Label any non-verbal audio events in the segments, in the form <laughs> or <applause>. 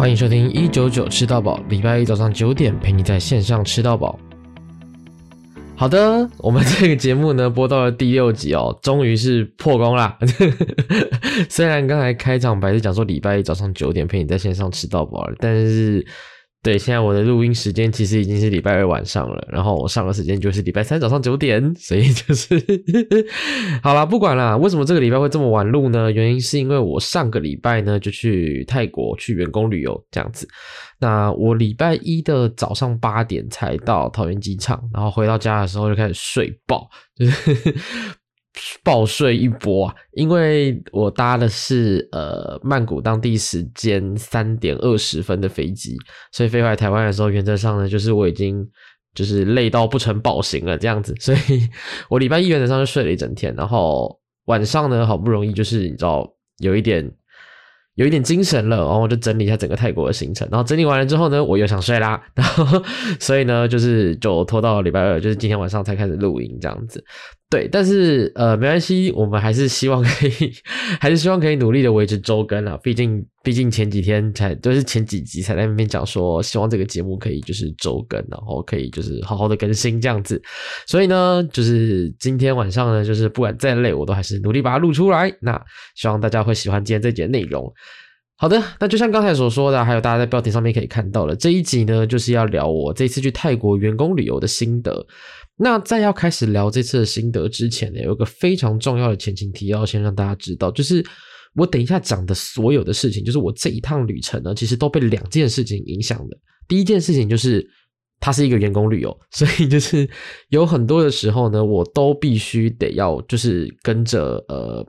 欢迎收听一九九吃到饱，礼拜一早上九点陪你在线上吃到饱。好的，我们这个节目呢播到了第六集哦，终于是破功啦。<laughs> 虽然刚才开场白是讲说礼拜一早上九点陪你在线上吃到饱，但是。对，现在我的录音时间其实已经是礼拜二晚上了，然后我上的时间就是礼拜三早上九点，所以就是 <laughs> 好啦，不管啦，为什么这个礼拜会这么晚录呢？原因是因为我上个礼拜呢就去泰国去员工旅游这样子，那我礼拜一的早上八点才到桃园机场，然后回到家的时候就开始睡爆，就是。<laughs> <laughs> 暴睡一波啊！因为我搭的是呃曼谷当地时间三点二十分的飞机，所以飞回来台湾的时候，原则上呢，就是我已经就是累到不成暴行了这样子，所以 <laughs> 我礼拜一原则上就睡了一整天，然后晚上呢，好不容易就是你知道有一点有一点精神了，然后我就整理一下整个泰国的行程，然后整理完了之后呢，我又想睡啦，<laughs> 然后所以呢，就是就拖到礼拜二，就是今天晚上才开始录音这样子。对，但是呃，没关系，我们还是希望可以，<laughs> 还是希望可以努力的维持周更啊。毕竟，毕竟前几天才，就是前几集才在那边讲说，希望这个节目可以就是周更，然后可以就是好好的更新这样子。所以呢，就是今天晚上呢，就是不管再累，我都还是努力把它录出来。那希望大家会喜欢今天这节内容。好的，那就像刚才所说的，还有大家在标题上面可以看到的，这一集呢，就是要聊我这次去泰国员工旅游的心得。那在要开始聊这次的心得之前呢，有个非常重要的前情提要，先让大家知道，就是我等一下讲的所有的事情，就是我这一趟旅程呢，其实都被两件事情影响的。第一件事情就是它是一个员工旅游，所以就是有很多的时候呢，我都必须得要就是跟着呃。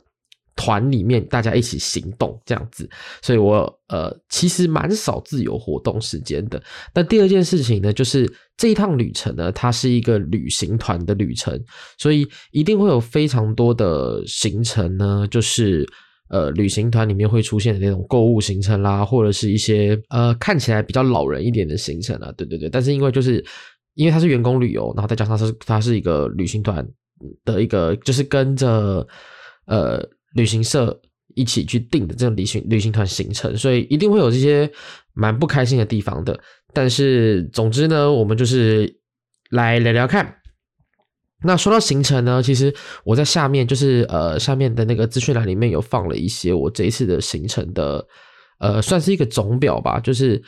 团里面大家一起行动这样子，所以我呃其实蛮少自由活动时间的。但第二件事情呢，就是这一趟旅程呢，它是一个旅行团的旅程，所以一定会有非常多的行程呢，就是呃旅行团里面会出现的那种购物行程啦，或者是一些呃看起来比较老人一点的行程啊，对对对。但是因为就是因为它是员工旅游，然后再加上它是它是一个旅行团的一个，就是跟着呃。旅行社一起去订的这种旅行旅行团行程，所以一定会有这些蛮不开心的地方的。但是总之呢，我们就是来聊聊看。那说到行程呢，其实我在下面就是呃下面的那个资讯栏里面有放了一些我这一次的行程的呃算是一个总表吧，就是。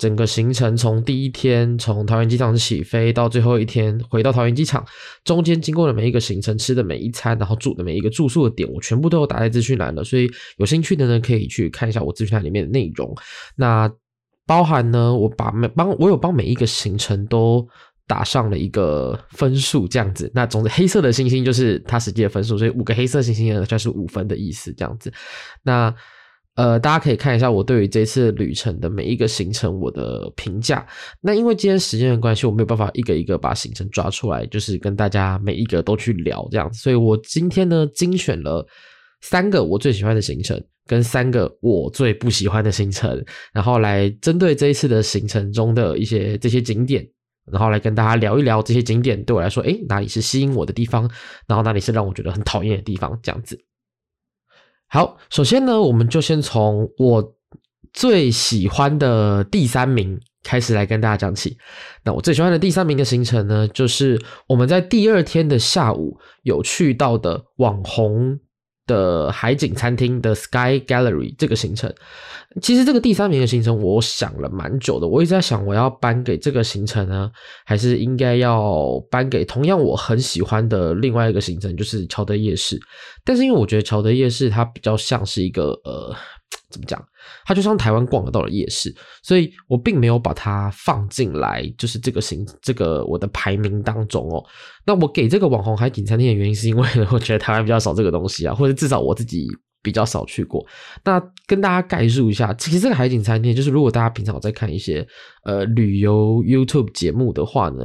整个行程从第一天从桃园机场起飞到最后一天回到桃园机场，中间经过的每一个行程、吃的每一餐，然后住的每一个住宿的点，我全部都有打在资讯栏了。所以有兴趣的呢，可以去看一下我资讯栏里面的内容。那包含呢，我把每帮我有帮每一个行程都打上了一个分数，这样子。那总之黑色的星星就是它实际的分数，所以五个黑色星星呢就是五分的意思，这样子。那。呃，大家可以看一下我对于这次旅程的每一个行程我的评价。那因为今天时间的关系，我没有办法一个一个把行程抓出来，就是跟大家每一个都去聊这样子。所以我今天呢，精选了三个我最喜欢的行程，跟三个我最不喜欢的行程，然后来针对这一次的行程中的一些这些景点，然后来跟大家聊一聊这些景点对我来说，诶，哪里是吸引我的地方，然后哪里是让我觉得很讨厌的地方，这样子。好，首先呢，我们就先从我最喜欢的第三名开始来跟大家讲起。那我最喜欢的第三名的行程呢，就是我们在第二天的下午有去到的网红的海景餐厅的 Sky Gallery 这个行程。其实这个第三名的行程，我想了蛮久的。我一直在想，我要颁给这个行程呢，还是应该要颁给同样我很喜欢的另外一个行程，就是乔德夜市。但是因为我觉得乔德夜市它比较像是一个呃，怎么讲？它就像台湾逛得到的夜市，所以我并没有把它放进来，就是这个行这个我的排名当中哦。那我给这个网红海景餐厅的原因，是因为我觉得台湾比较少这个东西啊，或者至少我自己。比较少去过，那跟大家概述一下，其实这个海景餐厅，就是如果大家平常有在看一些呃旅游 YouTube 节目的话呢，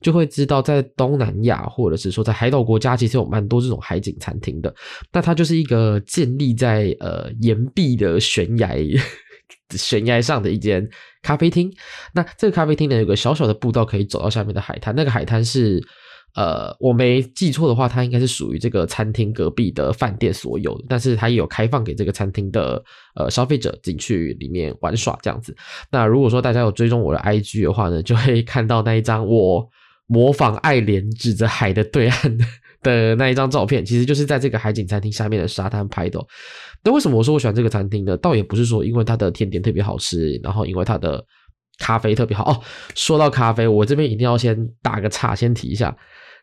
就会知道在东南亚或者是说在海岛国家，其实有蛮多这种海景餐厅的。那它就是一个建立在呃岩壁的悬崖 <laughs> 悬崖上的一间咖啡厅。那这个咖啡厅呢，有个小小的步道可以走到下面的海滩，那个海滩是。呃，我没记错的话，它应该是属于这个餐厅隔壁的饭店所有，但是它也有开放给这个餐厅的呃消费者进去里面玩耍这样子。那如果说大家有追踪我的 IG 的话呢，就会看到那一张我模仿爱莲指着海的对岸的。那一张照片，其实就是在这个海景餐厅下面的沙滩拍的。那为什么我说我喜欢这个餐厅呢？倒也不是说因为它的甜点特别好吃，然后因为它的咖啡特别好哦。说到咖啡，我这边一定要先打个岔，先提一下，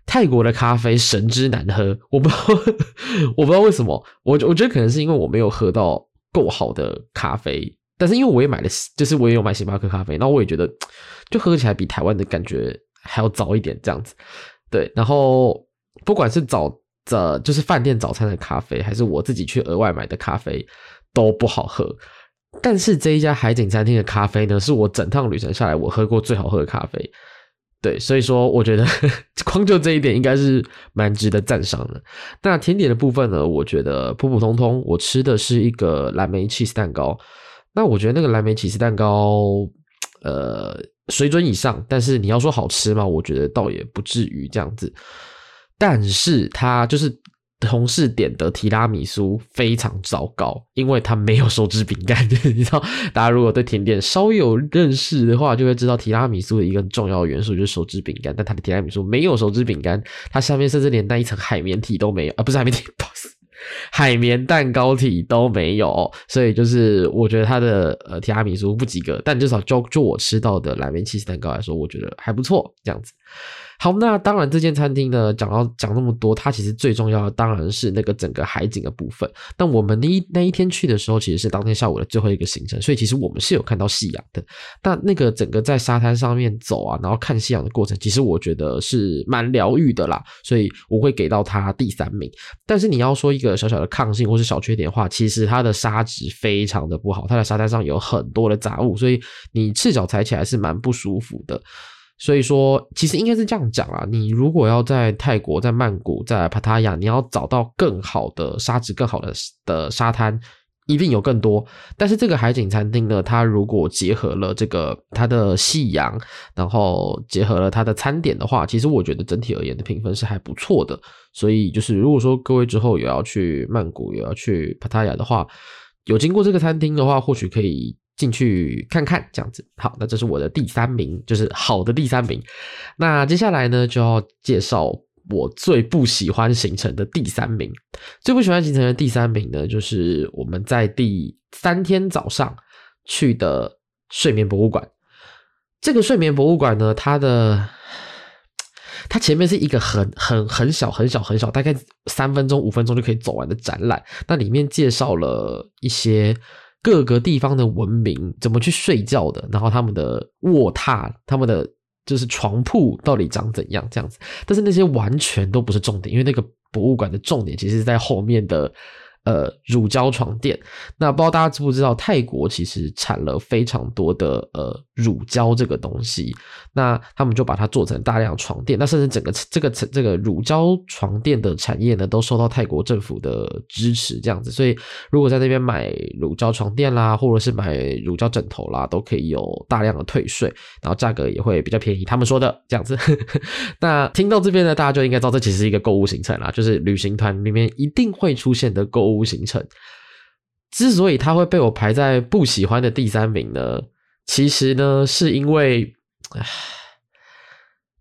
泰国的咖啡神之难喝，我不知道，<laughs> 我不知道为什么。我我觉得可能是因为我没有喝到够好的咖啡，但是因为我也买了，就是我也有买星巴克咖啡，然后我也觉得就喝起来比台湾的感觉还要早一点这样子。对，然后。不管是早的，就是饭店早餐的咖啡，还是我自己去额外买的咖啡，都不好喝。但是这一家海景餐厅的咖啡呢，是我整趟旅程下来我喝过最好喝的咖啡。对，所以说我觉得 <laughs> 光就这一点应该是蛮值得赞赏的。那甜点的部分呢，我觉得普普通通。我吃的是一个蓝莓起司蛋糕。那我觉得那个蓝莓起司蛋糕，呃，水准以上。但是你要说好吃嘛，我觉得倒也不至于这样子。但是它就是同事点的提拉米苏非常糟糕，因为它没有手指饼干。你知道，大家如果对甜点稍有认识的话，就会知道提拉米苏的一个重要元素就是手指饼干。但他的提拉米苏没有手指饼干，它下面甚至连那一层海绵体都没有啊，不是海绵体，<laughs> 不是，海绵蛋糕体都没有。所以就是我觉得它的呃提拉米苏不及格，但至少就就我吃到的蓝莓起司蛋糕来说，我觉得还不错，这样子。好，那当然，这间餐厅呢，讲到讲那么多，它其实最重要的当然是那个整个海景的部分。但我们那一那一天去的时候，其实是当天下午的最后一个行程，所以其实我们是有看到夕阳的。但那个整个在沙滩上面走啊，然后看夕阳的过程，其实我觉得是蛮疗愈的啦，所以我会给到它第三名。但是你要说一个小小的抗性或是小缺点的话，其实它的沙质非常的不好，它的沙滩上有很多的杂物，所以你赤脚踩起来是蛮不舒服的。所以说，其实应该是这样讲啦。你如果要在泰国、在曼谷、在帕塔亚，你要找到更好的沙质、更好的的沙滩，一定有更多。但是这个海景餐厅呢，它如果结合了这个它的夕阳，然后结合了它的餐点的话，其实我觉得整体而言的评分是还不错的。所以就是，如果说各位之后有要去曼谷、有要去帕塔亚的话，有经过这个餐厅的话，或许可以。进去看看，这样子。好，那这是我的第三名，就是好的第三名。那接下来呢，就要介绍我最不喜欢行程的第三名。最不喜欢行程的第三名呢，就是我们在第三天早上去的睡眠博物馆。这个睡眠博物馆呢，它的它前面是一个很很很小很小很小，大概三分钟五分钟就可以走完的展览。那里面介绍了一些。各个地方的文明怎么去睡觉的，然后他们的卧榻、他们的就是床铺到底长怎样这样子，但是那些完全都不是重点，因为那个博物馆的重点其实是在后面的。呃，乳胶床垫，那不知道大家知不知道，泰国其实产了非常多的呃乳胶这个东西，那他们就把它做成大量床垫，那甚至整个这个这个乳胶床垫的产业呢，都受到泰国政府的支持，这样子，所以如果在那边买乳胶床垫啦，或者是买乳胶枕头啦，都可以有大量的退税，然后价格也会比较便宜。他们说的这样子，<laughs> 那听到这边呢，大家就应该知道这其实是一个购物行程啦，就是旅行团里面一定会出现的购物。购物行程之所以它会被我排在不喜欢的第三名呢，其实呢是因为，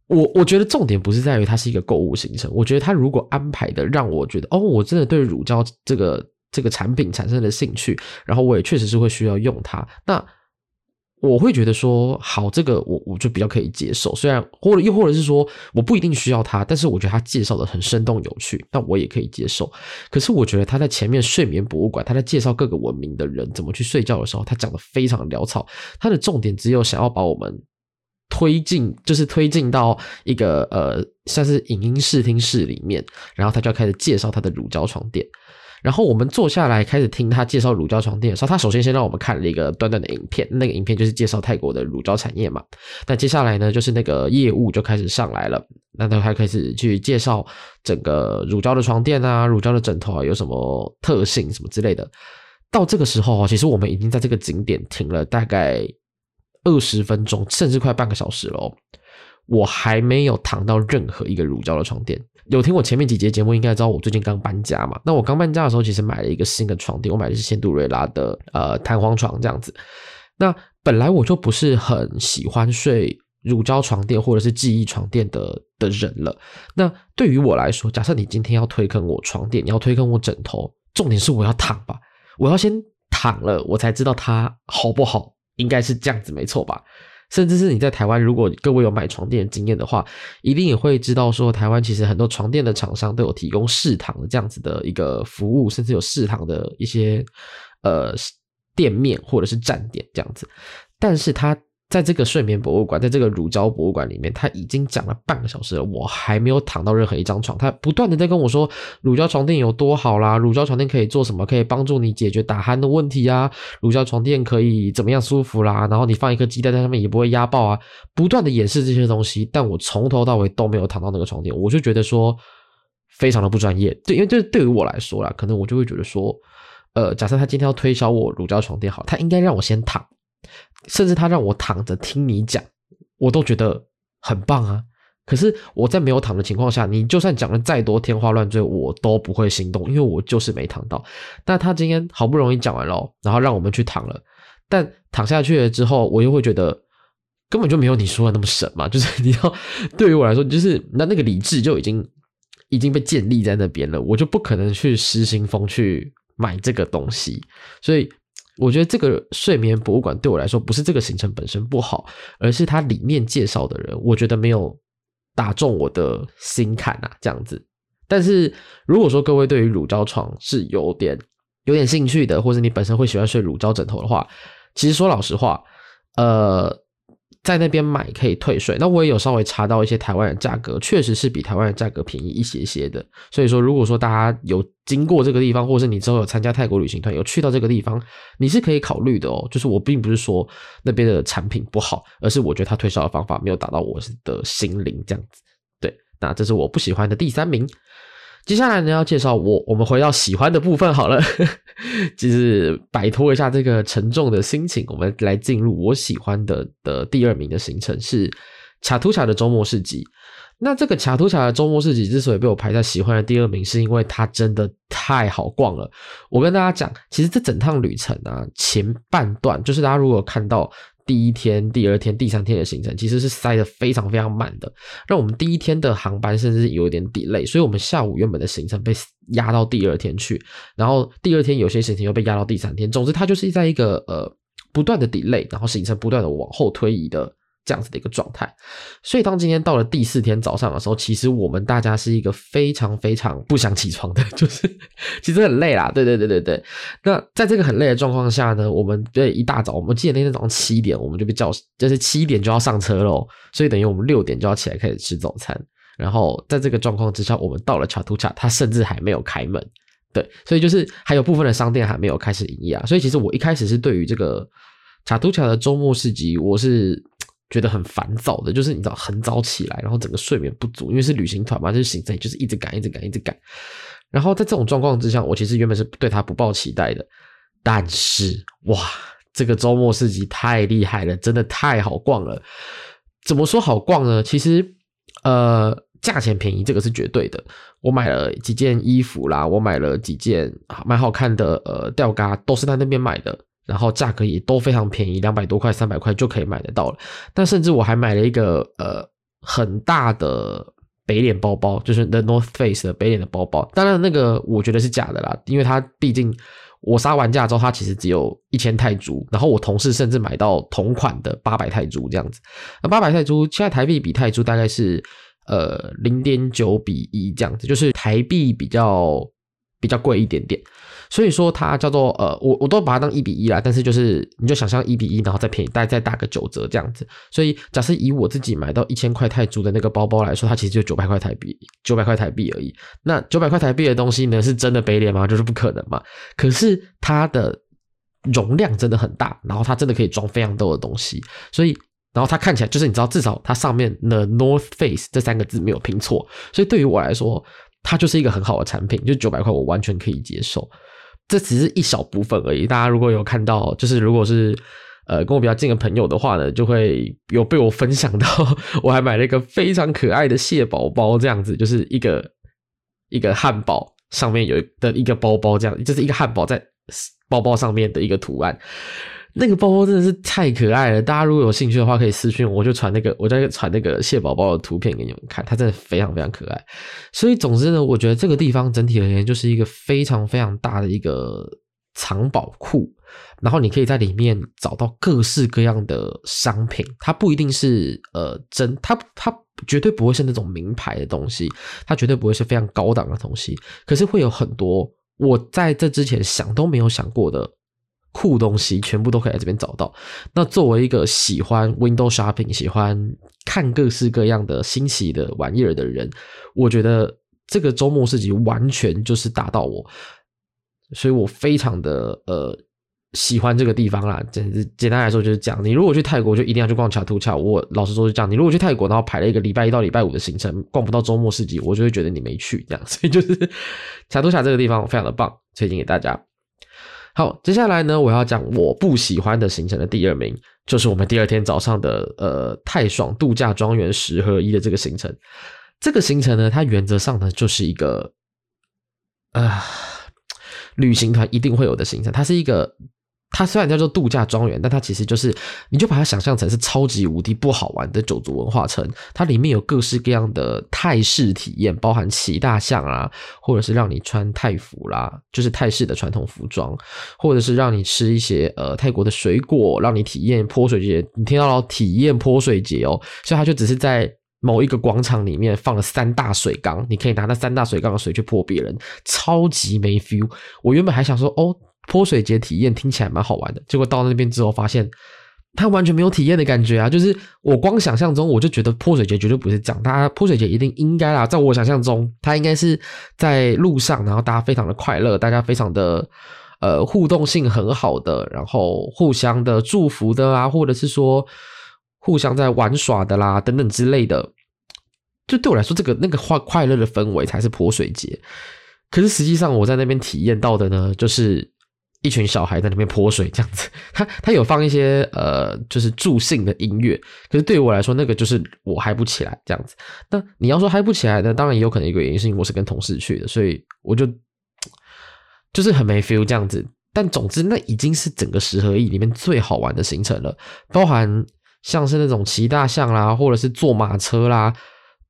我我觉得重点不是在于它是一个购物行程，我觉得它如果安排的让我觉得哦，我真的对乳胶这个这个产品产生了兴趣，然后我也确实是会需要用它，那。我会觉得说好，这个我我就比较可以接受。虽然或者又或者是说我不一定需要它，但是我觉得他介绍的很生动有趣，那我也可以接受。可是我觉得他在前面睡眠博物馆，他在介绍各个文明的人怎么去睡觉的时候，他讲的非常潦草。他的重点只有想要把我们推进，就是推进到一个呃像是影音视听室里面，然后他就要开始介绍他的乳胶床垫。然后我们坐下来开始听他介绍乳胶床垫的时候，他首先先让我们看了一个短短的影片，那个影片就是介绍泰国的乳胶产业嘛。那接下来呢，就是那个业务就开始上来了，那他还开始去介绍整个乳胶的床垫啊、乳胶的枕头啊有什么特性什么之类的。到这个时候啊，其实我们已经在这个景点停了大概二十分钟，甚至快半个小时了。我还没有躺到任何一个乳胶的床垫。有听我前面几节节目，应该知道我最近刚搬家嘛。那我刚搬家的时候，其实买了一个新的床垫，我买的是仙杜瑞拉的呃弹簧床这样子。那本来我就不是很喜欢睡乳胶床垫或者是记忆床垫的的人了。那对于我来说，假设你今天要推坑我床垫，你要推坑我枕头，重点是我要躺吧，我要先躺了，我才知道它好不好，应该是这样子没错吧。甚至是你在台湾，如果各位有买床垫经验的话，一定也会知道说，台湾其实很多床垫的厂商都有提供试躺的这样子的一个服务，甚至有试躺的一些呃店面或者是站点这样子，但是它。在这个睡眠博物馆，在这个乳胶博物馆里面，他已经讲了半个小时了，我还没有躺到任何一张床。他不断的在跟我说，乳胶床垫有多好啦，乳胶床垫可以做什么，可以帮助你解决打鼾的问题啊，乳胶床垫可以怎么样舒服啦，然后你放一颗鸡蛋在上面也不会压爆啊，不断的演示这些东西，但我从头到尾都没有躺到那个床垫，我就觉得说非常的不专业。对，因为这对于我来说啦，可能我就会觉得说，呃，假设他今天要推销我乳胶床垫好，他应该让我先躺。甚至他让我躺着听你讲，我都觉得很棒啊。可是我在没有躺的情况下，你就算讲了再多天花乱坠，我都不会心动，因为我就是没躺到。但他今天好不容易讲完了，然后让我们去躺了，但躺下去了之后，我又会觉得根本就没有你说的那么神嘛。<laughs> 就是你要对于我来说，就是那那个理智就已经已经被建立在那边了，我就不可能去失心疯去买这个东西，所以。我觉得这个睡眠博物馆对我来说，不是这个行程本身不好，而是它里面介绍的人，我觉得没有打中我的心坎啊，这样子。但是如果说各位对于乳胶床是有点有点兴趣的，或者你本身会喜欢睡乳胶枕头的话，其实说老实话，呃。在那边买可以退税，那我也有稍微查到一些台湾的价格，确实是比台湾的价格便宜一些些的。所以说，如果说大家有经过这个地方，或者是你之后有参加泰国旅行团，有去到这个地方，你是可以考虑的哦。就是我并不是说那边的产品不好，而是我觉得他推销的方法没有达到我的心灵这样子。对，那这是我不喜欢的第三名。接下来呢，要介绍我，我们回到喜欢的部分好了，<laughs> 就是摆脱一下这个沉重的心情，我们来进入我喜欢的的第二名的行程是恰图恰的周末市集。那这个恰图恰的周末市集之所以被我排在喜欢的第二名，是因为它真的太好逛了。我跟大家讲，其实这整趟旅程啊，前半段就是大家如果看到。第一天、第二天、第三天的行程其实是塞得非常非常满的，让我们第一天的航班甚至有点 delay，所以我们下午原本的行程被压到第二天去，然后第二天有些行程又被压到第三天。总之，它就是在一个呃不断的 delay，然后行程不断的往后推移的。这样子的一个状态，所以当今天到了第四天早上的时候，其实我们大家是一个非常非常不想起床的，<laughs> 就是其实很累啦。对对对对对。那在这个很累的状况下呢，我们对一大早，我们记得那天早上七点，我们就被叫，就是七点就要上车喽。所以等于我们六点就要起来开始吃早餐。然后在这个状况之下，我们到了恰图恰，它甚至还没有开门。对，所以就是还有部分的商店还没有开始营业啊。所以其实我一开始是对于这个恰图恰的周末市集，我是。觉得很烦躁的，就是你知道很早起来，然后整个睡眠不足，因为是旅行团嘛，就是行程就是一直赶，一直赶，一直赶。然后在这种状况之下，我其实原本是对他不抱期待的，但是哇，这个周末市集太厉害了，真的太好逛了。怎么说好逛呢？其实呃，价钱便宜这个是绝对的。我买了几件衣服啦，我买了几件蛮好看的呃吊嘎，都是在那边买的。然后价格也都非常便宜，两百多块、三百块就可以买得到了。但甚至我还买了一个呃很大的北脸包包，就是 The North Face 的北脸的包包。当然那个我觉得是假的啦，因为它毕竟我杀完价之后，它其实只有一千泰铢。然后我同事甚至买到同款的八百泰铢这样子。那八百泰铢现在台币比泰铢大概是呃零点九比一这样子，就是台币比较比较贵一点点。所以说它叫做呃，我我都把它当一比一啦，但是就是你就想象一比一，然后再便宜，再再打个九折这样子。所以假设以我自己买到一千块泰铢的那个包包来说，它其实就九百块台币，九百块台币而已。那九百块台币的东西呢，是真的北脸吗？就是不可能嘛。可是它的容量真的很大，然后它真的可以装非常多的东西。所以，然后它看起来就是你知道，至少它上面的 North Face 这三个字没有拼错。所以对于我来说，它就是一个很好的产品，就九百块我完全可以接受。这只是一小部分而已。大家如果有看到，就是如果是呃跟我比较近的朋友的话呢，就会有被我分享到，我还买了一个非常可爱的蟹宝宝，这样子就是一个 <laughs> 一个汉堡上面有的一个包包，这样就是一个汉堡在包包上面的一个图案。那个包包真的是太可爱了，大家如果有兴趣的话，可以私信我，我就传那个，我再传那个蟹宝宝的图片给你们看，它真的非常非常可爱。所以总之呢，我觉得这个地方整体而言就是一个非常非常大的一个藏宝库，然后你可以在里面找到各式各样的商品，它不一定是呃真，它它绝对不会是那种名牌的东西，它绝对不会是非常高档的东西，可是会有很多我在这之前想都没有想过的。酷东西全部都可以在这边找到。那作为一个喜欢 window shopping、喜欢看各式各样的新奇的玩意儿的人，我觉得这个周末市集完全就是打到我，所以我非常的呃喜欢这个地方啦。简简单来说就是这样。你如果去泰国，就一定要去逛恰图恰。我老实说是这样。你如果去泰国，然后排了一个礼拜一到礼拜五的行程，逛不到周末市集，我就会觉得你没去这样。所以就是恰图恰这个地方非常的棒，推荐给大家。好，接下来呢，我要讲我不喜欢的行程的第二名，就是我们第二天早上的呃太爽度假庄园十合一的这个行程。这个行程呢，它原则上呢就是一个呃旅行团一定会有的行程，它是一个。它虽然叫做度假庄园，但它其实就是，你就把它想象成是超级无敌不好玩的九族文化城。它里面有各式各样的泰式体验，包含骑大象啊，或者是让你穿泰服啦，就是泰式的传统服装，或者是让你吃一些呃泰国的水果，让你体验泼水节。你听到了体验泼水节哦，所以它就只是在某一个广场里面放了三大水缸，你可以拿那三大水缸的水去泼别人，超级没 feel。我原本还想说哦。泼水节体验听起来蛮好玩的，结果到那边之后发现，它完全没有体验的感觉啊！就是我光想象中，我就觉得泼水节绝对不是这样。大家泼水节一定应该啦，在我想象中，它应该是在路上，然后大家非常的快乐，大家非常的呃互动性很好的，然后互相的祝福的啊，或者是说互相在玩耍的啦等等之类的。就对我来说，这个那个快快乐的氛围才是泼水节。可是实际上我在那边体验到的呢，就是。一群小孩在那边泼水，这样子，<laughs> 他他有放一些呃，就是助兴的音乐，可是对于我来说，那个就是我嗨不起来这样子。那你要说嗨不起来呢，当然也有可能一个原因是因为我是跟同事去的，所以我就就是很没 feel 这样子。但总之，那已经是整个十合一里面最好玩的行程了，包含像是那种骑大象啦，或者是坐马车啦。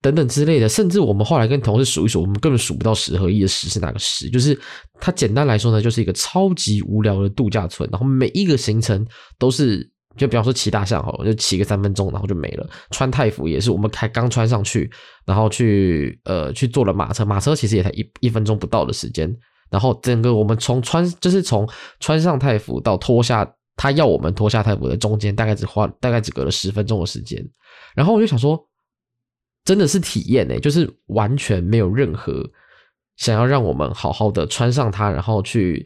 等等之类的，甚至我们后来跟同事数一数，我们根本数不到十合一的十是哪个十。就是它简单来说呢，就是一个超级无聊的度假村，然后每一个行程都是，就比方说骑大象好了，就骑个三分钟，然后就没了。穿泰服也是，我们才刚穿上去，然后去呃去坐了马车，马车其实也才一一分钟不到的时间。然后整个我们从穿就是从穿上泰服到脱下他要我们脱下泰服的中间，大概只花大概只隔了十分钟的时间。然后我就想说。真的是体验诶，就是完全没有任何想要让我们好好的穿上它，然后去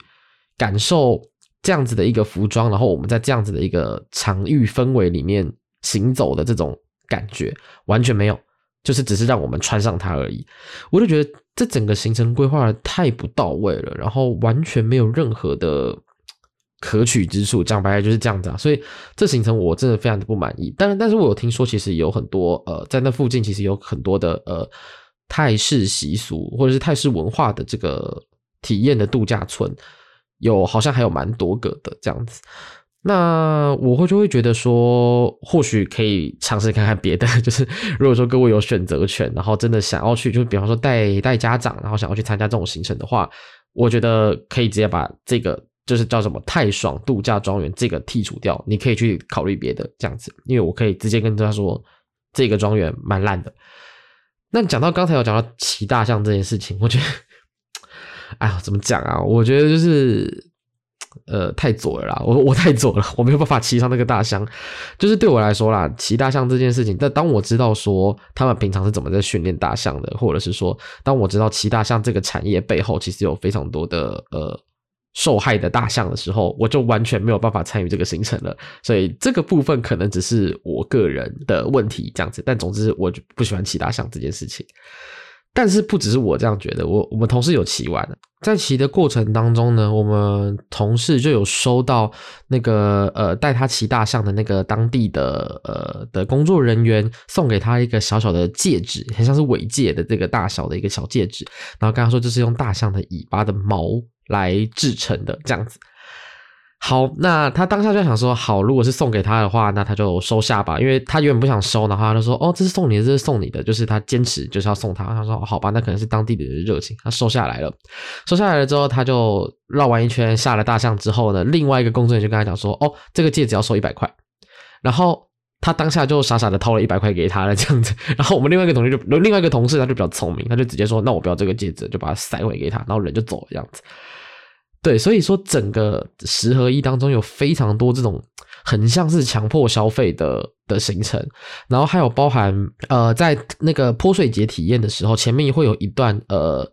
感受这样子的一个服装，然后我们在这样子的一个场域氛围里面行走的这种感觉，完全没有，就是只是让我们穿上它而已。我就觉得这整个行程规划太不到位了，然后完全没有任何的。可取之处，讲白了就是这样子啊，所以这行程我真的非常的不满意。当然，但是我有听说，其实有很多呃，在那附近其实有很多的呃泰式习俗或者是泰式文化的这个体验的度假村，有好像还有蛮多个的这样子。那我会就会觉得说，或许可以尝试看看别的。<laughs> 就是如果说各位有选择权，然后真的想要去，就比方说带带家长，然后想要去参加这种行程的话，我觉得可以直接把这个。就是叫什么太爽度假庄园这个剔除掉，你可以去考虑别的这样子，因为我可以直接跟他说这个庄园蛮烂的。那讲到刚才有讲到骑大象这件事情，我觉得，哎呀，怎么讲啊？我觉得就是呃太左了啦，我我太左了，我没有办法骑上那个大象。就是对我来说啦，骑大象这件事情，但当我知道说他们平常是怎么在训练大象的，或者是说当我知道骑大象这个产业背后其实有非常多的呃。受害的大象的时候，我就完全没有办法参与这个行程了。所以这个部分可能只是我个人的问题这样子，但总之我就不喜欢骑大象这件事情。但是不只是我这样觉得，我我们同事有骑完，在骑的过程当中呢，我们同事就有收到那个呃带他骑大象的那个当地的呃的工作人员送给他一个小小的戒指，很像是尾戒的这个大小的一个小戒指，然后跟他说这是用大象的尾巴的毛来制成的，这样子。好，那他当下就想说，好，如果是送给他的话，那他就收下吧，因为他原本不想收，然后他就说，哦，这是送你的，这是送你的，就是他坚持就是要送他。他说，好吧，那可能是当地的人热情，他收下来了。<laughs> 收下来了之后，他就绕完一圈下了大象之后呢，另外一个工作人员就跟他讲说，哦，这个戒指要收一百块。然后他当下就傻傻的掏了一百块给他了，这样子。然后我们另外一个同事就，另外一个同事他就比较聪明，他就直接说，那我不要这个戒指，就把它塞回给他，然后人就走了，这样子。对，所以说整个十合一当中有非常多这种很像是强迫消费的的行程，然后还有包含呃，在那个泼水节体验的时候，前面也会有一段呃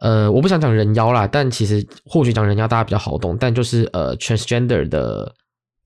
呃，我不想讲人妖啦，但其实或许讲人妖大家比较好懂，但就是呃 transgender 的。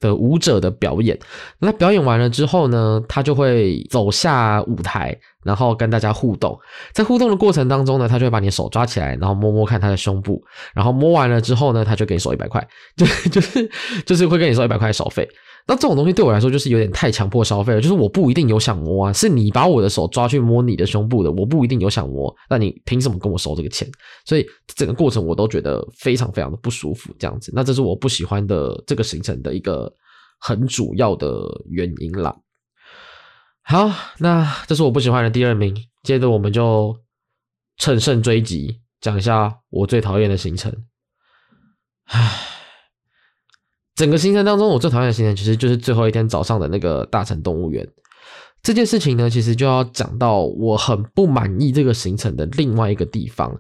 的舞者的表演，那表演完了之后呢，他就会走下舞台，然后跟大家互动。在互动的过程当中呢，他就会把你手抓起来，然后摸摸看他的胸部，然后摸完了之后呢，他就给你收一百块，就 <laughs> 就是就是会跟你收一百块小费。那这种东西对我来说就是有点太强迫消费了，就是我不一定有想摸啊，是你把我的手抓去摸你的胸部的，我不一定有想摸，那你凭什么跟我收这个钱？所以整个过程我都觉得非常非常的不舒服，这样子，那这是我不喜欢的这个行程的一个很主要的原因啦。好，那这是我不喜欢的第二名，接着我们就乘胜追击，讲一下我最讨厌的行程。唉。整个行程当中，我最讨厌的行程其实就是最后一天早上的那个大城动物园。这件事情呢，其实就要讲到我很不满意这个行程的另外一个地方。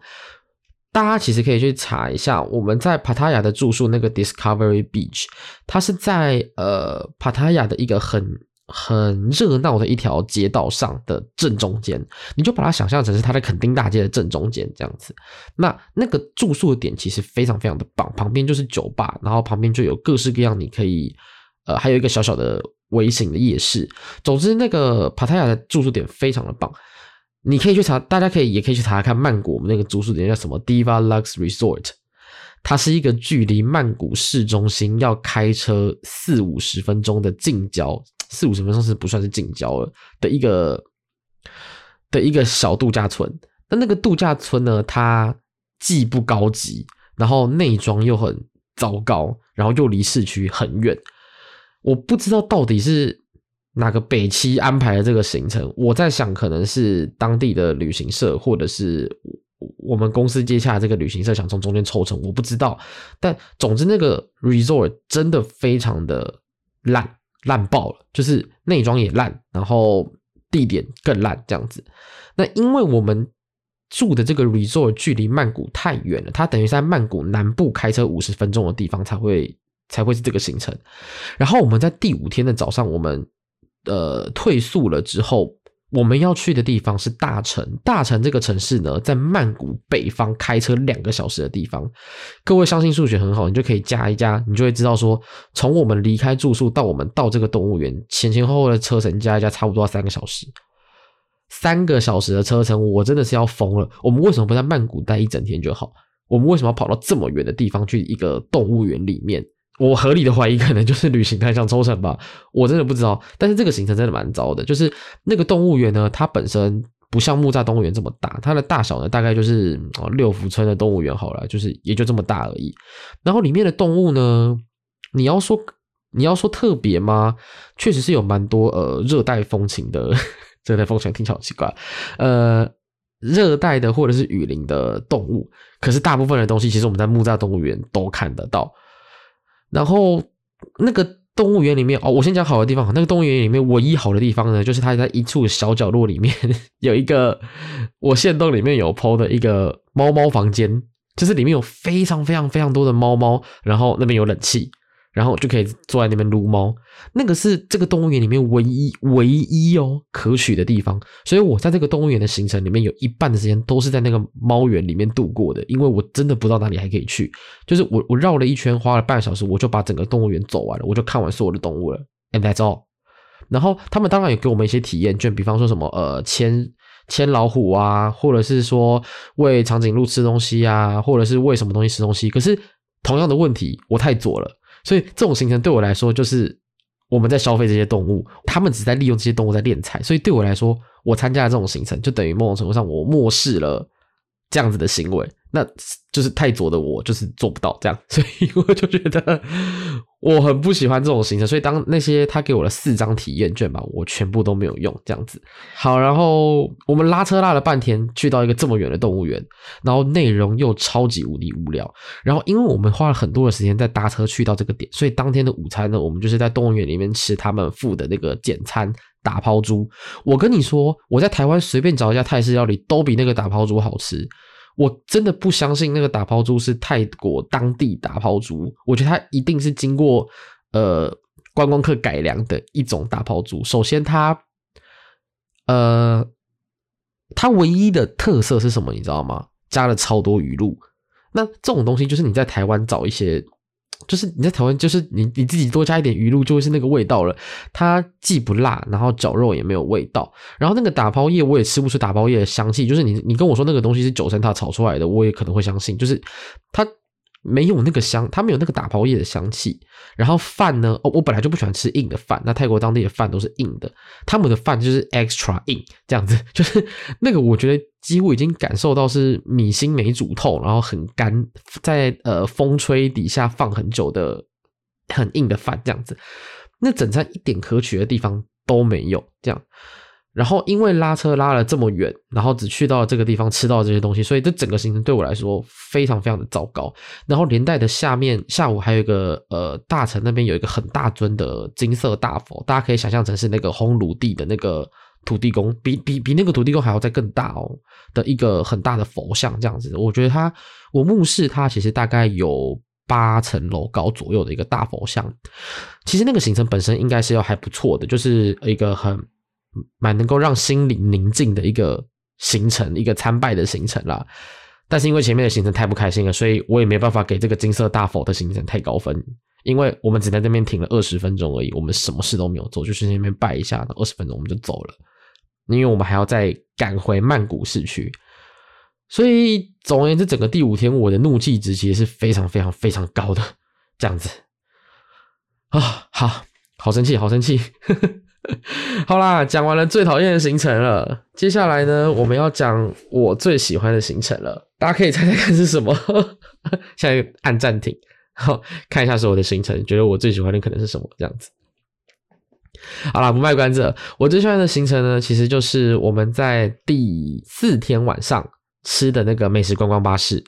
大家其实可以去查一下，我们在帕塔亚的住宿那个 Discovery Beach，它是在呃帕塔亚的一个很。很热闹的一条街道上的正中间，你就把它想象成是它在垦丁大街的正中间这样子。那那个住宿的点其实非常非常的棒，旁边就是酒吧，然后旁边就有各式各样你可以，呃，还有一个小小的微型的夜市。总之，那个帕塔亚的住宿点非常的棒，你可以去查，大家可以也可以去查查看曼谷我们那个住宿点叫什么 Diva Lux Resort，它是一个距离曼谷市中心要开车四五十分钟的近郊。四五十分钟是不算是近郊了的一个的一个小度假村。那那个度假村呢，它既不高级，然后内装又很糟糕，然后又离市区很远。我不知道到底是哪个北七安排的这个行程。我在想，可能是当地的旅行社，或者是我们公司接下来这个旅行社想从中间抽成，我不知道。但总之，那个 resort 真的非常的烂。烂爆了，就是内装也烂，然后地点更烂，这样子。那因为我们住的这个 resort 距离曼谷太远了，它等于在曼谷南部开车五十分钟的地方才会才会是这个行程。然后我们在第五天的早上，我们呃退宿了之后。我们要去的地方是大城，大城这个城市呢，在曼谷北方开车两个小时的地方。各位相信数学很好，你就可以加一加，你就会知道说，从我们离开住宿到我们到这个动物园，前前后后的车程加一加，差不多要三个小时。三个小时的车程，我真的是要疯了。我们为什么不在曼谷待一整天就好？我们为什么要跑到这么远的地方去一个动物园里面？我合理的怀疑，可能就是旅行太想抽成吧，<laughs> 我真的不知道。但是这个行程真的蛮糟的，就是那个动物园呢，它本身不像木栅动物园这么大，它的大小呢大概就是哦六福村的动物园好了，就是也就这么大而已。然后里面的动物呢，你要说你要说特别吗？确实是有蛮多呃热带风情的，<laughs> 热带风情听起来好奇怪，呃热带的或者是雨林的动物，可是大部分的东西其实我们在木栅动物园都看得到。然后那个动物园里面哦，我先讲好的地方。那个动物园里面唯一好的地方呢，就是它在一处小角落里面 <laughs> 有一个我线洞里面有 PO 的一个猫猫房间，就是里面有非常非常非常多的猫猫，然后那边有冷气。然后就可以坐在那边撸猫，那个是这个动物园里面唯一唯一哦可取的地方。所以我在这个动物园的行程里面有一半的时间都是在那个猫园里面度过的，因为我真的不知道哪里还可以去。就是我我绕了一圈，花了半小时，我就把整个动物园走完了，我就看完所有的动物了。And that's all。然后他们当然也给我们一些体验券，比方说什么呃牵牵老虎啊，或者是说喂长颈鹿吃东西啊，或者是喂什么东西吃东西。可是同样的问题，我太左了，所以这种行程对我来说就是我们在消费这些动物，他们只在利用这些动物在敛财。所以对我来说，我参加了这种行程就等于某种程度上我漠视了这样子的行为。那就是太左的我就是做不到这样，<laughs> 所以我就觉得我很不喜欢这种行程。所以当那些他给我的四张体验券吧，我全部都没有用这样子。好，然后我们拉车拉了半天，去到一个这么远的动物园，然后内容又超级无敌无聊。然后因为我们花了很多的时间在搭车去到这个点，所以当天的午餐呢，我们就是在动物园里面吃他们付的那个简餐打抛猪。我跟你说，我在台湾随便找一家泰式料理都比那个打抛猪好吃。我真的不相信那个打抛珠是泰国当地打抛珠，我觉得它一定是经过呃观光客改良的一种打抛珠。首先它，它呃，它唯一的特色是什么？你知道吗？加了超多鱼露。那这种东西就是你在台湾找一些。就是你在台湾，就是你你自己多加一点鱼露，就会是那个味道了。它既不辣，然后绞肉也没有味道。然后那个打包液，我也吃不出打包液的香气。就是你你跟我说那个东西是九层塔炒出来的，我也可能会相信。就是它。没有那个香，它没有那个打抛叶的香气。然后饭呢？哦，我本来就不喜欢吃硬的饭。那泰国当地的饭都是硬的，他们的饭就是 extra 硬，这样子，<laughs> 就是那个我觉得几乎已经感受到是米心没煮透，然后很干，在呃风吹底下放很久的很硬的饭这样子。那整餐一点可取的地方都没有，这样。然后因为拉车拉了这么远，然后只去到了这个地方吃到这些东西，所以这整个行程对我来说非常非常的糟糕。然后连带的下面下午还有一个呃大城那边有一个很大尊的金色大佛，大家可以想象成是那个烘炉地的那个土地公，比比比那个土地公还要再更大哦的一个很大的佛像这样子。我觉得它我目视它其实大概有八层楼高左右的一个大佛像。其实那个行程本身应该是要还不错的，就是一个很。蛮能够让心灵宁静的一个行程，一个参拜的行程啦。但是因为前面的行程太不开心了，所以我也没办法给这个金色大佛的行程太高分。因为我们只在那边停了二十分钟而已，我们什么事都没有做，就是那边拜一下，二十分钟我们就走了。因为我们还要再赶回曼谷市区，所以总而言之，整个第五天我的怒气值其实是非常非常非常高的，这样子啊，好好生气，好生气。<laughs> 好啦，讲完了最讨厌的行程了，接下来呢，我们要讲我最喜欢的行程了。大家可以猜猜看是什么？<laughs> 现在按暂停，好，看一下是我的行程，觉得我最喜欢的可能是什么？这样子。好啦，不卖关子了，我最喜欢的行程呢，其实就是我们在第四天晚上吃的那个美食观光巴士。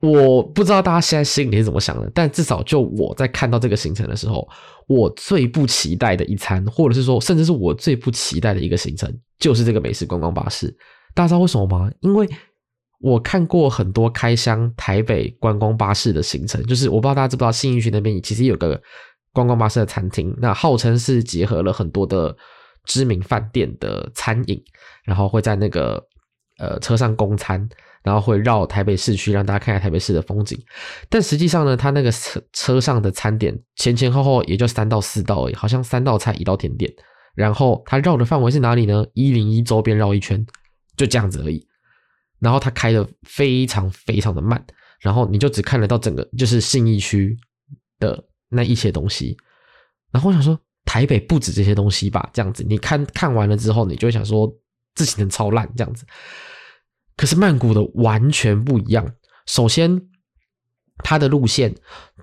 我不知道大家现在心里是怎么想的，但至少就我在看到这个行程的时候，我最不期待的一餐，或者是说，甚至是我最不期待的一个行程，就是这个美食观光巴士。大家知道为什么吗？因为我看过很多开箱台北观光巴士的行程，就是我不知道大家知不知道，信义区那边其实有个观光巴士的餐厅，那号称是结合了很多的知名饭店的餐饮，然后会在那个呃车上供餐。然后会绕台北市区，让大家看看台北市的风景。但实际上呢，他那个车车上的餐点前前后后也就三到四道而已，好像三道菜一道甜点。然后他绕的范围是哪里呢？一零一周边绕一圈，就这样子而已。然后他开的非常非常的慢，然后你就只看得到整个就是信义区的那一些东西。然后我想说，台北不止这些东西吧？这样子，你看看完了之后，你就会想说，这行程超烂这样子。可是曼谷的完全不一样。首先，它的路线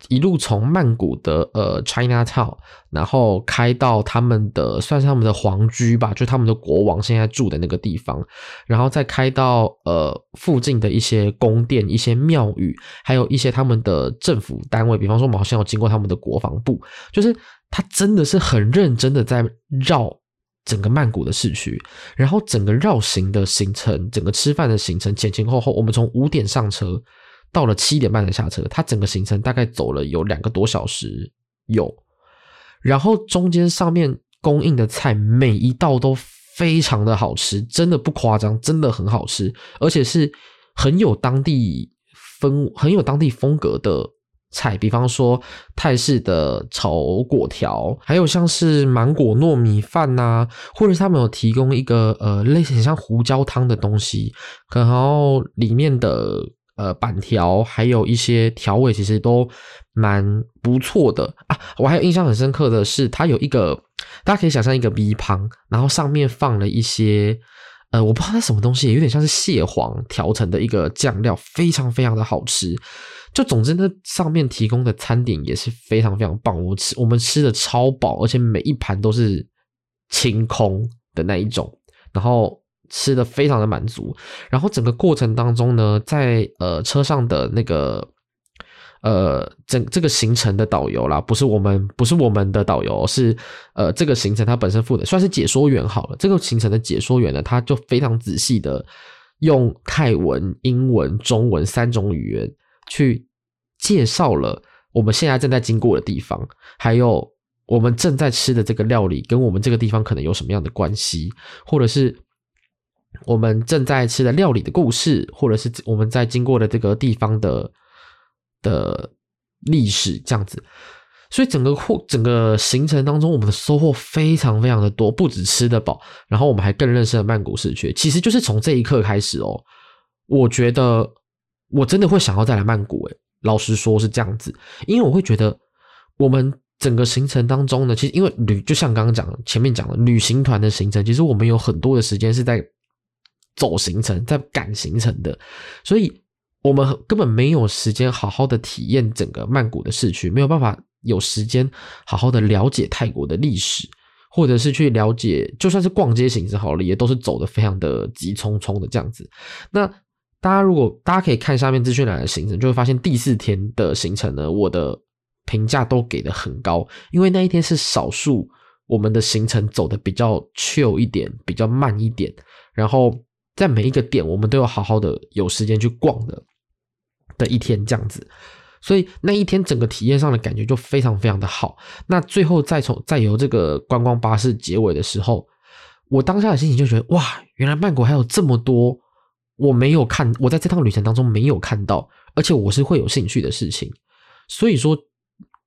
一路从曼谷的呃 Chinatown，然后开到他们的算是他们的皇居吧，就他们的国王现在住的那个地方，然后再开到呃附近的一些宫殿、一些庙宇，还有一些他们的政府单位，比方说我们好像有经过他们的国防部，就是他真的是很认真的在绕。整个曼谷的市区，然后整个绕行的行程，整个吃饭的行程前前后后，我们从五点上车，到了七点半才下车，它整个行程大概走了有两个多小时有，然后中间上面供应的菜每一道都非常的好吃，真的不夸张，真的很好吃，而且是很有当地风，很有当地风格的菜，比方说泰式的炒果条，还有像是芒果糯米饭呐、或者他们有提供一个呃类似像胡椒汤的东西，然后里面的呃板条还有一些调味，其实都蛮不错的啊。我还有印象很深刻的是，它有一个大家可以想象一个 V 旁，然后上面放了一些。呃，我不知道它什么东西，有点像是蟹黄调成的一个酱料，非常非常的好吃。就总之，那上面提供的餐点也是非常非常棒。我吃，我们吃的超饱，而且每一盘都是清空的那一种，然后吃的非常的满足。然后整个过程当中呢，在呃车上的那个。呃，整这个行程的导游啦，不是我们，不是我们的导游，是呃，这个行程他本身负责，算是解说员好了。这个行程的解说员呢，他就非常仔细的用泰文、英文、中文三种语言去介绍了我们现在正在经过的地方，还有我们正在吃的这个料理跟我们这个地方可能有什么样的关系，或者是我们正在吃的料理的故事，或者是我们在经过的这个地方的。的历史这样子，所以整个或整个行程当中，我们的收获非常非常的多，不止吃得饱，然后我们还更认识了曼谷市区。其实就是从这一刻开始哦，我觉得我真的会想要再来曼谷。诶，老实说是这样子，因为我会觉得我们整个行程当中呢，其实因为旅就像刚刚讲前面讲的旅行团的行程，其实我们有很多的时间是在走行程，在赶行程的，所以。我们根本没有时间好好的体验整个曼谷的市区，没有办法有时间好好的了解泰国的历史，或者是去了解，就算是逛街行程好了，也都是走的非常的急匆匆的这样子。那大家如果大家可以看下面资讯栏的行程，就会发现第四天的行程呢，我的评价都给的很高，因为那一天是少数我们的行程走的比较 chill 一点，比较慢一点，然后在每一个点我们都有好好的有时间去逛的。的一天这样子，所以那一天整个体验上的感觉就非常非常的好。那最后再从再由这个观光巴士结尾的时候，我当下的心情就觉得哇，原来曼谷还有这么多我没有看，我在这趟旅程当中没有看到，而且我是会有兴趣的事情。所以说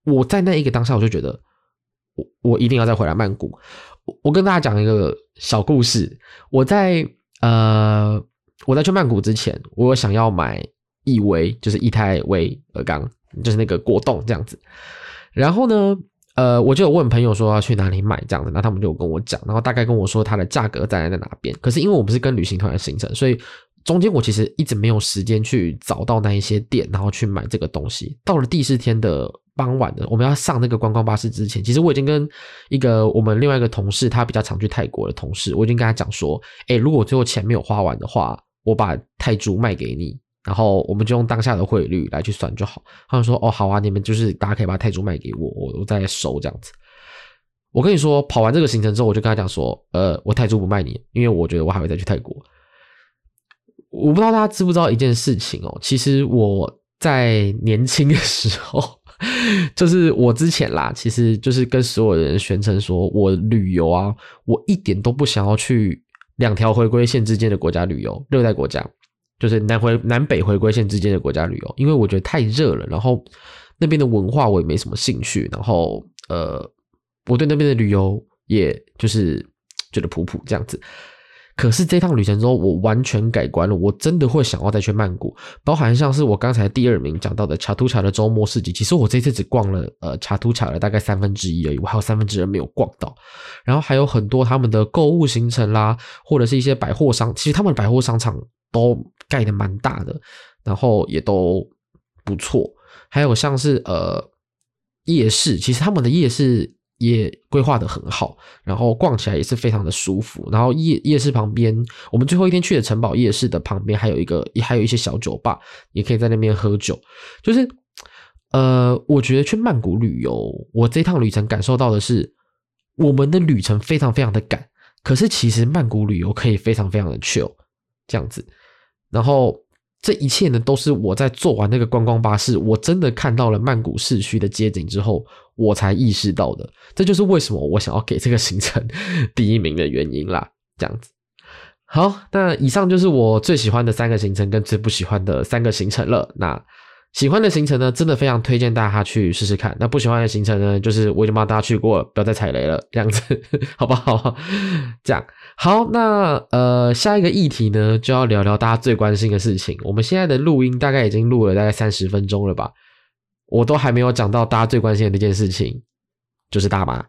我在那一个当下，我就觉得我我一定要再回来曼谷。我跟大家讲一个小故事，我在呃我在去曼谷之前，我有想要买。易威就是液态威而钢，就是那个果冻这样子。然后呢，呃，我就有问朋友说要去哪里买这样子，那他们就跟我讲，然后大概跟我说它的价格在在哪边。可是因为我不是跟旅行团的行程，所以中间我其实一直没有时间去找到那一些店，然后去买这个东西。到了第四天的傍晚的，我们要上那个观光巴士之前，其实我已经跟一个我们另外一个同事，他比较常去泰国的同事，我已经跟他讲说，哎，如果最后钱没有花完的话，我把泰铢卖给你。然后我们就用当下的汇率来去算就好。他们说：“哦，好啊，你们就是大家可以把泰铢卖给我，我我再收这样子。”我跟你说，跑完这个行程之后，我就跟他讲说：“呃，我泰铢不卖你，因为我觉得我还会再去泰国。”我不知道大家知不知道一件事情哦，其实我在年轻的时候，就是我之前啦，其实就是跟所有人宣称说，我旅游啊，我一点都不想要去两条回归线之间的国家旅游，热带国家。就是南回南北回归线之间的国家旅游，因为我觉得太热了，然后那边的文化我也没什么兴趣，然后呃，我对那边的旅游也就是觉得普普这样子。可是这趟旅程之后，我完全改观了，我真的会想要再去曼谷，包含像是我刚才第二名讲到的查图恰的周末市集，其实我这次只逛了呃查图恰的大概三分之一而已，我还有三分之二没有逛到，然后还有很多他们的购物行程啦，或者是一些百货商，其实他们的百货商场。都盖得蛮大的，然后也都不错。还有像是呃夜市，其实他们的夜市也规划的很好，然后逛起来也是非常的舒服。然后夜夜市旁边，我们最后一天去的城堡夜市的旁边还有一个，还有一些小酒吧，也可以在那边喝酒。就是呃，我觉得去曼谷旅游，我这趟旅程感受到的是，我们的旅程非常非常的赶，可是其实曼谷旅游可以非常非常的 chill。这样子，然后这一切呢，都是我在做完那个观光巴士，我真的看到了曼谷市区的街景之后，我才意识到的。这就是为什么我想要给这个行程第一名的原因啦。这样子，好，那以上就是我最喜欢的三个行程跟最不喜欢的三个行程了。那喜欢的行程呢，真的非常推荐大家去试试看。那不喜欢的行程呢，就是我已经帮大家去过，不要再踩雷了，这样子，好不好？这样好。那呃，下一个议题呢，就要聊聊大家最关心的事情。我们现在的录音大概已经录了大概三十分钟了吧，我都还没有讲到大家最关心的那件事情，就是大麻。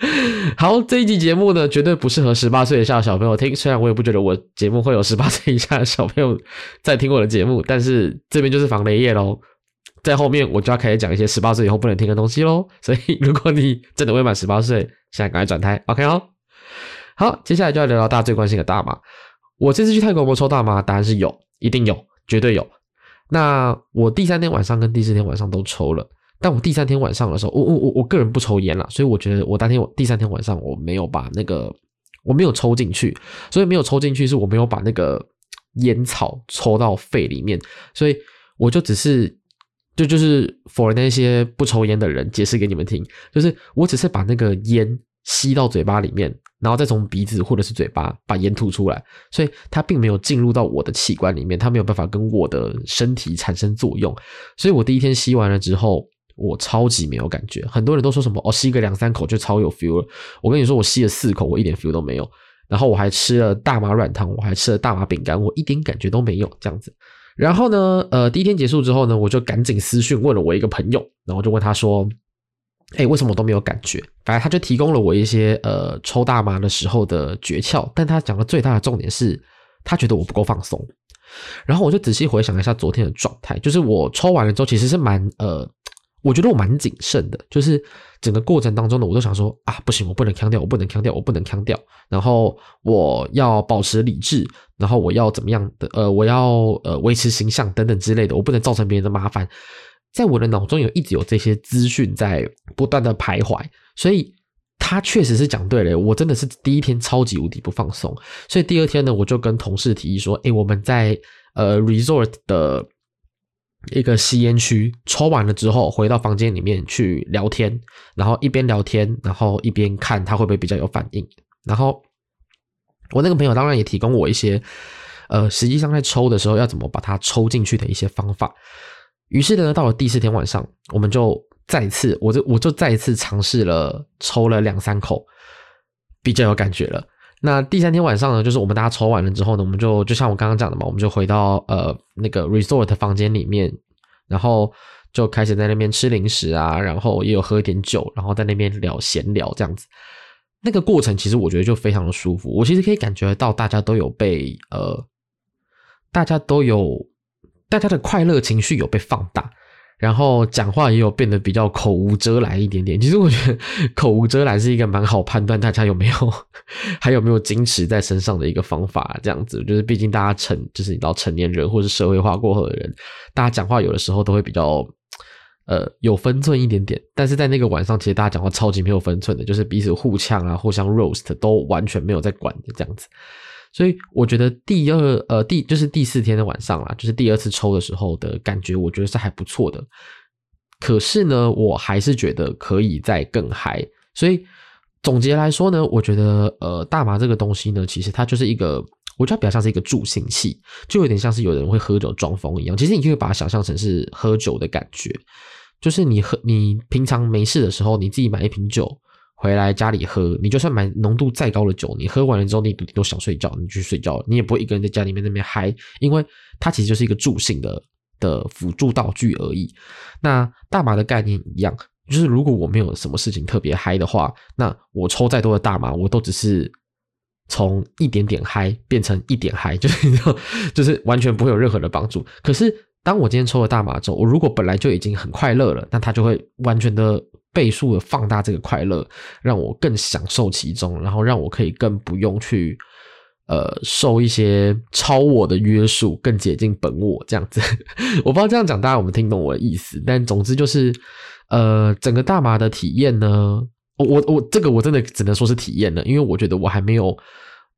<laughs> 好，这一集节目呢，绝对不适合十八岁以下的小朋友听。虽然我也不觉得我节目会有十八岁以下的小朋友在听我的节目，但是这边就是防雷业喽。在后面我就要开始讲一些十八岁以后不能听的东西喽。<laughs> 所以如果你真的未满十八岁，现在赶快转台，OK 哦。好，接下来就要聊聊大家最关心的大麻。我这次去泰国有没有抽大麻？答案是有，一定有，绝对有。那我第三天晚上跟第四天晚上都抽了。但我第三天晚上的时候，我我我我个人不抽烟啦，所以我觉得我当天我第三天晚上我没有把那个我没有抽进去，所以没有抽进去是我没有把那个烟草抽到肺里面，所以我就只是就就是 for 那些不抽烟的人解释给你们听，就是我只是把那个烟吸到嘴巴里面，然后再从鼻子或者是嘴巴把烟吐出来，所以它并没有进入到我的器官里面，它没有办法跟我的身体产生作用，所以我第一天吸完了之后。我超级没有感觉，很多人都说什么哦，吸个两三口就超有 feel 了。我跟你说，我吸了四口，我一点 feel 都没有。然后我还吃了大麻软糖，我还吃了大麻饼干，我一点感觉都没有这样子。然后呢，呃，第一天结束之后呢，我就赶紧私讯问了我一个朋友，然后就问他说：“哎，为什么我都没有感觉？”反正他就提供了我一些呃抽大麻的时候的诀窍，但他讲的最大的重点是他觉得我不够放松。然后我就仔细回想了一下昨天的状态，就是我抽完了之后，其实是蛮呃。我觉得我蛮谨慎的，就是整个过程当中呢，我都想说啊，不行，我不能呛掉，我不能呛掉，我不能呛掉。然后我要保持理智，然后我要怎么样的？呃，我要呃维持形象等等之类的，我不能造成别人的麻烦。在我的脑中有一直有这些资讯在不断的徘徊，所以他确实是讲对了。我真的是第一天超级无敌不放松，所以第二天呢，我就跟同事提议说，诶，我们在呃 resort 的。一个吸烟区，抽完了之后回到房间里面去聊天，然后一边聊天，然后一边看他会不会比较有反应。然后我那个朋友当然也提供我一些，呃，实际上在抽的时候要怎么把它抽进去的一些方法。于是呢，到了第四天晚上，我们就再次，我就我就再一次尝试了抽了两三口，比较有感觉了。那第三天晚上呢，就是我们大家抽完了之后呢，我们就就像我刚刚讲的嘛，我们就回到呃那个 resort 房间里面，然后就开始在那边吃零食啊，然后也有喝一点酒，然后在那边聊闲聊这样子。那个过程其实我觉得就非常的舒服，我其实可以感觉到大家都有被呃，大家都有大家的快乐情绪有被放大。然后讲话也有变得比较口无遮拦一点点。其实我觉得 <laughs> 口无遮拦是一个蛮好判断大家有没有 <laughs> 还有没有矜持在身上的一个方法。这样子，就是毕竟大家成就是你到成年人或是社会化过后的人，大家讲话有的时候都会比较呃有分寸一点点。但是在那个晚上，其实大家讲话超级没有分寸的，就是彼此互呛啊，互相 roast 都完全没有在管的这样子。所以我觉得第二呃第就是第四天的晚上啦，就是第二次抽的时候的感觉，我觉得是还不错的。可是呢，我还是觉得可以再更嗨。所以总结来说呢，我觉得呃大麻这个东西呢，其实它就是一个，我觉得比较像是一个助兴器，就有点像是有人会喝酒装疯一样。其实你可以把它想象成是喝酒的感觉，就是你喝你平常没事的时候，你自己买一瓶酒。回来家里喝，你就算买浓度再高的酒，你喝完了之后，你都想睡觉，你去睡觉，你也不会一个人在家里面那边嗨，因为它其实就是一个助兴的的辅助道具而已。那大麻的概念一样，就是如果我没有什么事情特别嗨的话，那我抽再多的大麻，我都只是从一点点嗨变成一点嗨，<laughs> 就是就是完全不会有任何的帮助。可是当我今天抽了大麻之后，我如果本来就已经很快乐了，那它就会完全的。倍数的放大这个快乐，让我更享受其中，然后让我可以更不用去呃受一些超我的约束，更接近本我这样子。<laughs> 我不知道这样讲大家有没有听懂我的意思，但总之就是呃整个大麻的体验呢，我我我这个我真的只能说是体验了，因为我觉得我还没有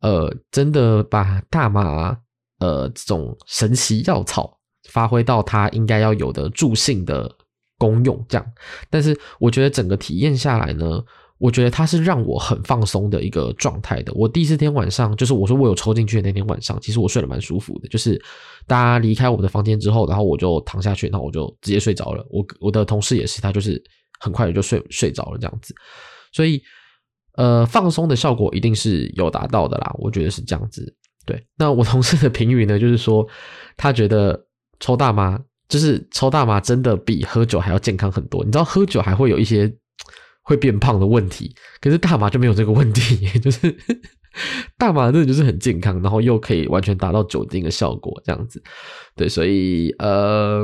呃真的把大麻呃这种神奇药草发挥到它应该要有的助兴的。功用这样，但是我觉得整个体验下来呢，我觉得它是让我很放松的一个状态的。我第四天晚上，就是我说我有抽进去的那天晚上，其实我睡得蛮舒服的。就是大家离开我的房间之后，然后我就躺下去，然后我就直接睡着了。我我的同事也是，他就是很快的就睡睡着了这样子。所以，呃，放松的效果一定是有达到的啦。我觉得是这样子。对，那我同事的评语呢，就是说他觉得抽大麻。就是抽大麻真的比喝酒还要健康很多，你知道喝酒还会有一些 <tsk> 会变胖的问题，可是大麻就没有这个问题，<laughs> 就是 <laughs> 大麻真的就是很健康，然后又可以完全达到酒精的效果，这样子。对，所以呃，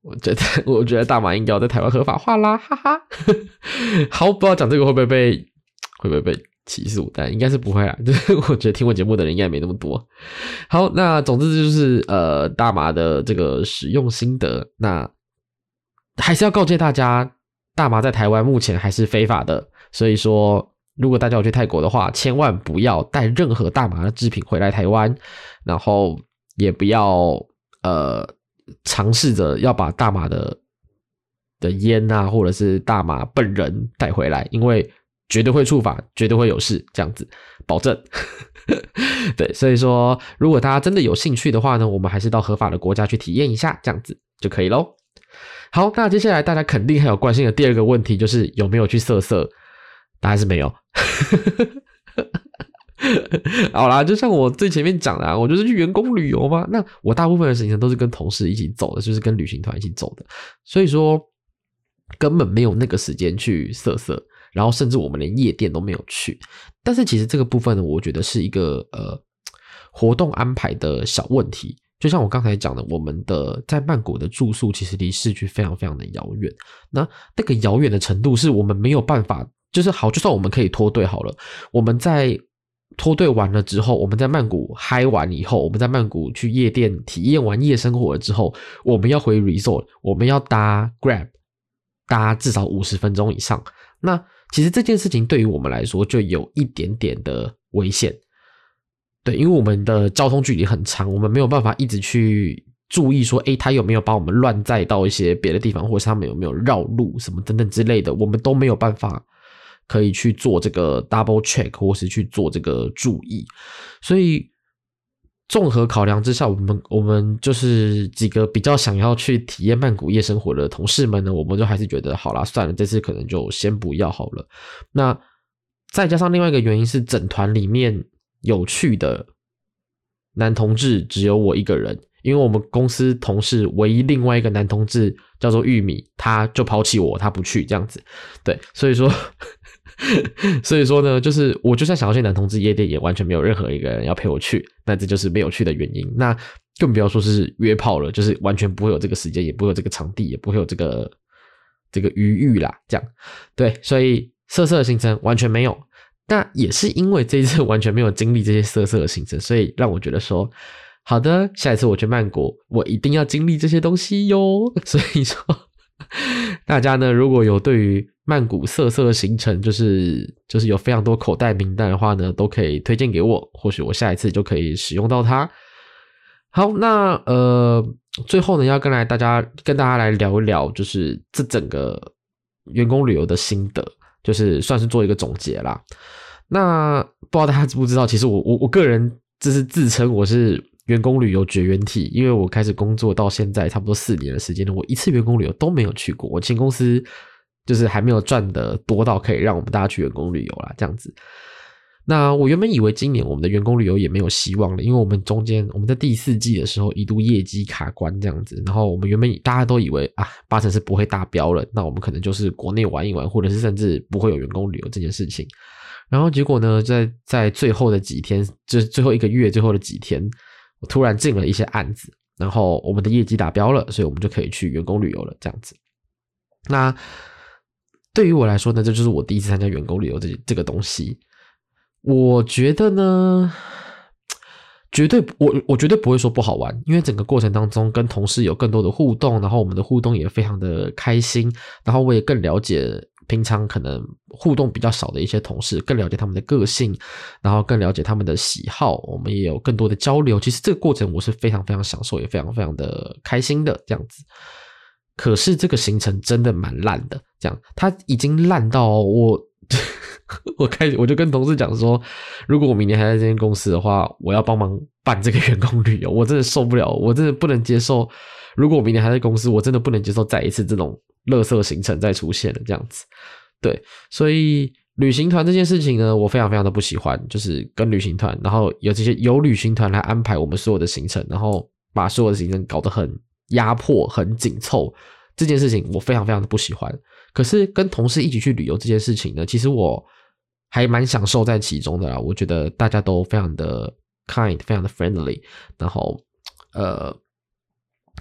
我觉得 <laughs> 我觉得大麻应该要在台湾合法化啦，哈哈。好，不知道讲这个会不会被会不会被。起诉，但应该是不会啊。<laughs> 就是我觉得听我节目的人应该没那么多。好，那总之就是呃，大麻的这个使用心得。那还是要告诫大家，大麻在台湾目前还是非法的。所以说，如果大家有去泰国的话，千万不要带任何大麻的制品回来台湾，然后也不要呃尝试着要把大麻的的烟啊，或者是大麻本人带回来，因为。绝对会触法，绝对会有事，这样子保证。<laughs> 对，所以说，如果大家真的有兴趣的话呢，我们还是到合法的国家去体验一下，这样子就可以喽。好，那接下来大家肯定还有关心的第二个问题，就是有没有去色色？答案是没有。<laughs> 好啦，就像我最前面讲的啊，我就是去员工旅游嘛。那我大部分的事情都是跟同事一起走的，就是跟旅行团一起走的，所以说根本没有那个时间去色色。然后甚至我们连夜店都没有去，但是其实这个部分呢，我觉得是一个呃活动安排的小问题。就像我刚才讲的，我们的在曼谷的住宿其实离市区非常非常的遥远。那那个遥远的程度是我们没有办法，就是好，就算我们可以脱队好了，我们在脱队完了之后，我们在曼谷嗨完以后，我们在曼谷去夜店体验完夜生活了之后，我们要回 resort，我们要搭 Grab，搭至少五十分钟以上。那其实这件事情对于我们来说就有一点点的危险，对，因为我们的交通距离很长，我们没有办法一直去注意说，诶，他有没有把我们乱载到一些别的地方，或者是他们有没有绕路什么等等之类的，我们都没有办法可以去做这个 double check，或是去做这个注意，所以。综合考量之下，我们我们就是几个比较想要去体验曼谷夜生活的同事们呢，我们就还是觉得好啦，算了，这次可能就先不要好了。那再加上另外一个原因是，整团里面有趣的男同志只有我一个人，因为我们公司同事唯一另外一个男同志叫做玉米，他就抛弃我，他不去这样子。对，所以说。<laughs> 所以说呢，就是我就算想要去男同志夜店，也完全没有任何一个人要陪我去，那这就是没有去的原因。那更不要说是约炮了，就是完全不会有这个时间，也不会有这个场地，也不会有这个这个余裕啦。这样，对，所以色色的行程完全没有。那也是因为这一次完全没有经历这些色色的行程，所以让我觉得说，好的，下一次我去曼谷，我一定要经历这些东西哟。所以说，大家呢，如果有对于曼谷色色的行程，就是就是有非常多口袋名单的话呢，都可以推荐给我，或许我下一次就可以使用到它。好，那呃，最后呢，要跟来大家跟大家来聊一聊，就是这整个员工旅游的心得，就是算是做一个总结啦。那不知道大家知不知道，其实我我我个人就是自称我是员工旅游绝缘体，因为我开始工作到现在差不多四年的时间了，我一次员工旅游都没有去过，我前公司。就是还没有赚的多到可以让我们大家去员工旅游啦，这样子。那我原本以为今年我们的员工旅游也没有希望了，因为我们中间我们在第四季的时候一度业绩卡关这样子，然后我们原本大家都以为啊，八成是不会达标了，那我们可能就是国内玩一玩，或者是甚至不会有员工旅游这件事情。然后结果呢，在在最后的几天，就是最后一个月最后的几天，我突然进了一些案子，然后我们的业绩达标了，所以我们就可以去员工旅游了，这样子。那。对于我来说呢，这就是我第一次参加员工旅游这这个东西。我觉得呢，绝对我我绝对不会说不好玩，因为整个过程当中跟同事有更多的互动，然后我们的互动也非常的开心，然后我也更了解平常可能互动比较少的一些同事，更了解他们的个性，然后更了解他们的喜好，我们也有更多的交流。其实这个过程我是非常非常享受，也非常非常的开心的这样子。可是这个行程真的蛮烂的，这样它已经烂到我 <laughs> 我开我就跟同事讲说，如果我明年还在这间公司的话，我要帮忙办这个员工旅游。我真的受不了，我真的不能接受。如果我明年还在公司，我真的不能接受再一次这种垃圾行程再出现了这样子。对，所以旅行团这件事情呢，我非常非常的不喜欢，就是跟旅行团，然后有这些由旅行团来安排我们所有的行程，然后把所有的行程搞得很压迫、很紧凑，这件事情我非常非常的不喜欢。可是跟同事一起去旅游这件事情呢，其实我还蛮享受在其中的啦。我觉得大家都非常的 kind，非常的 friendly，然后呃，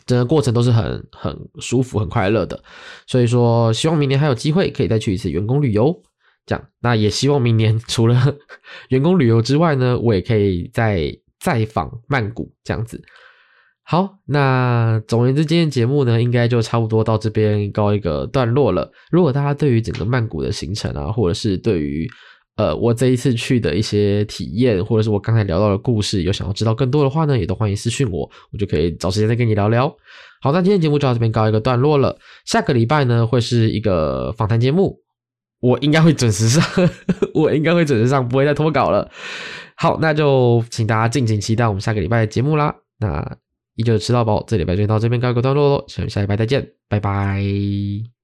整个过程都是很很舒服、很快乐的。所以说，希望明年还有机会可以再去一次员工旅游。这样，那也希望明年 <laughs> 除了员工旅游之外呢，我也可以再再访曼谷这样子。好，那总而言之，今天节目呢，应该就差不多到这边告一个段落了。如果大家对于整个曼谷的行程啊，或者是对于呃我这一次去的一些体验，或者是我刚才聊到的故事，有想要知道更多的话呢，也都欢迎私信我，我就可以找时间再跟你聊聊。好，那今天节目就到这边告一个段落了。下个礼拜呢，会是一个访谈节目，我应该会准时上，<laughs> 我应该会准时上，不会再脱稿了。好，那就请大家敬请期待我们下个礼拜的节目啦。那。依旧吃到饱，这礼拜就到这边告一个段落喽，下下礼拜再见，拜拜。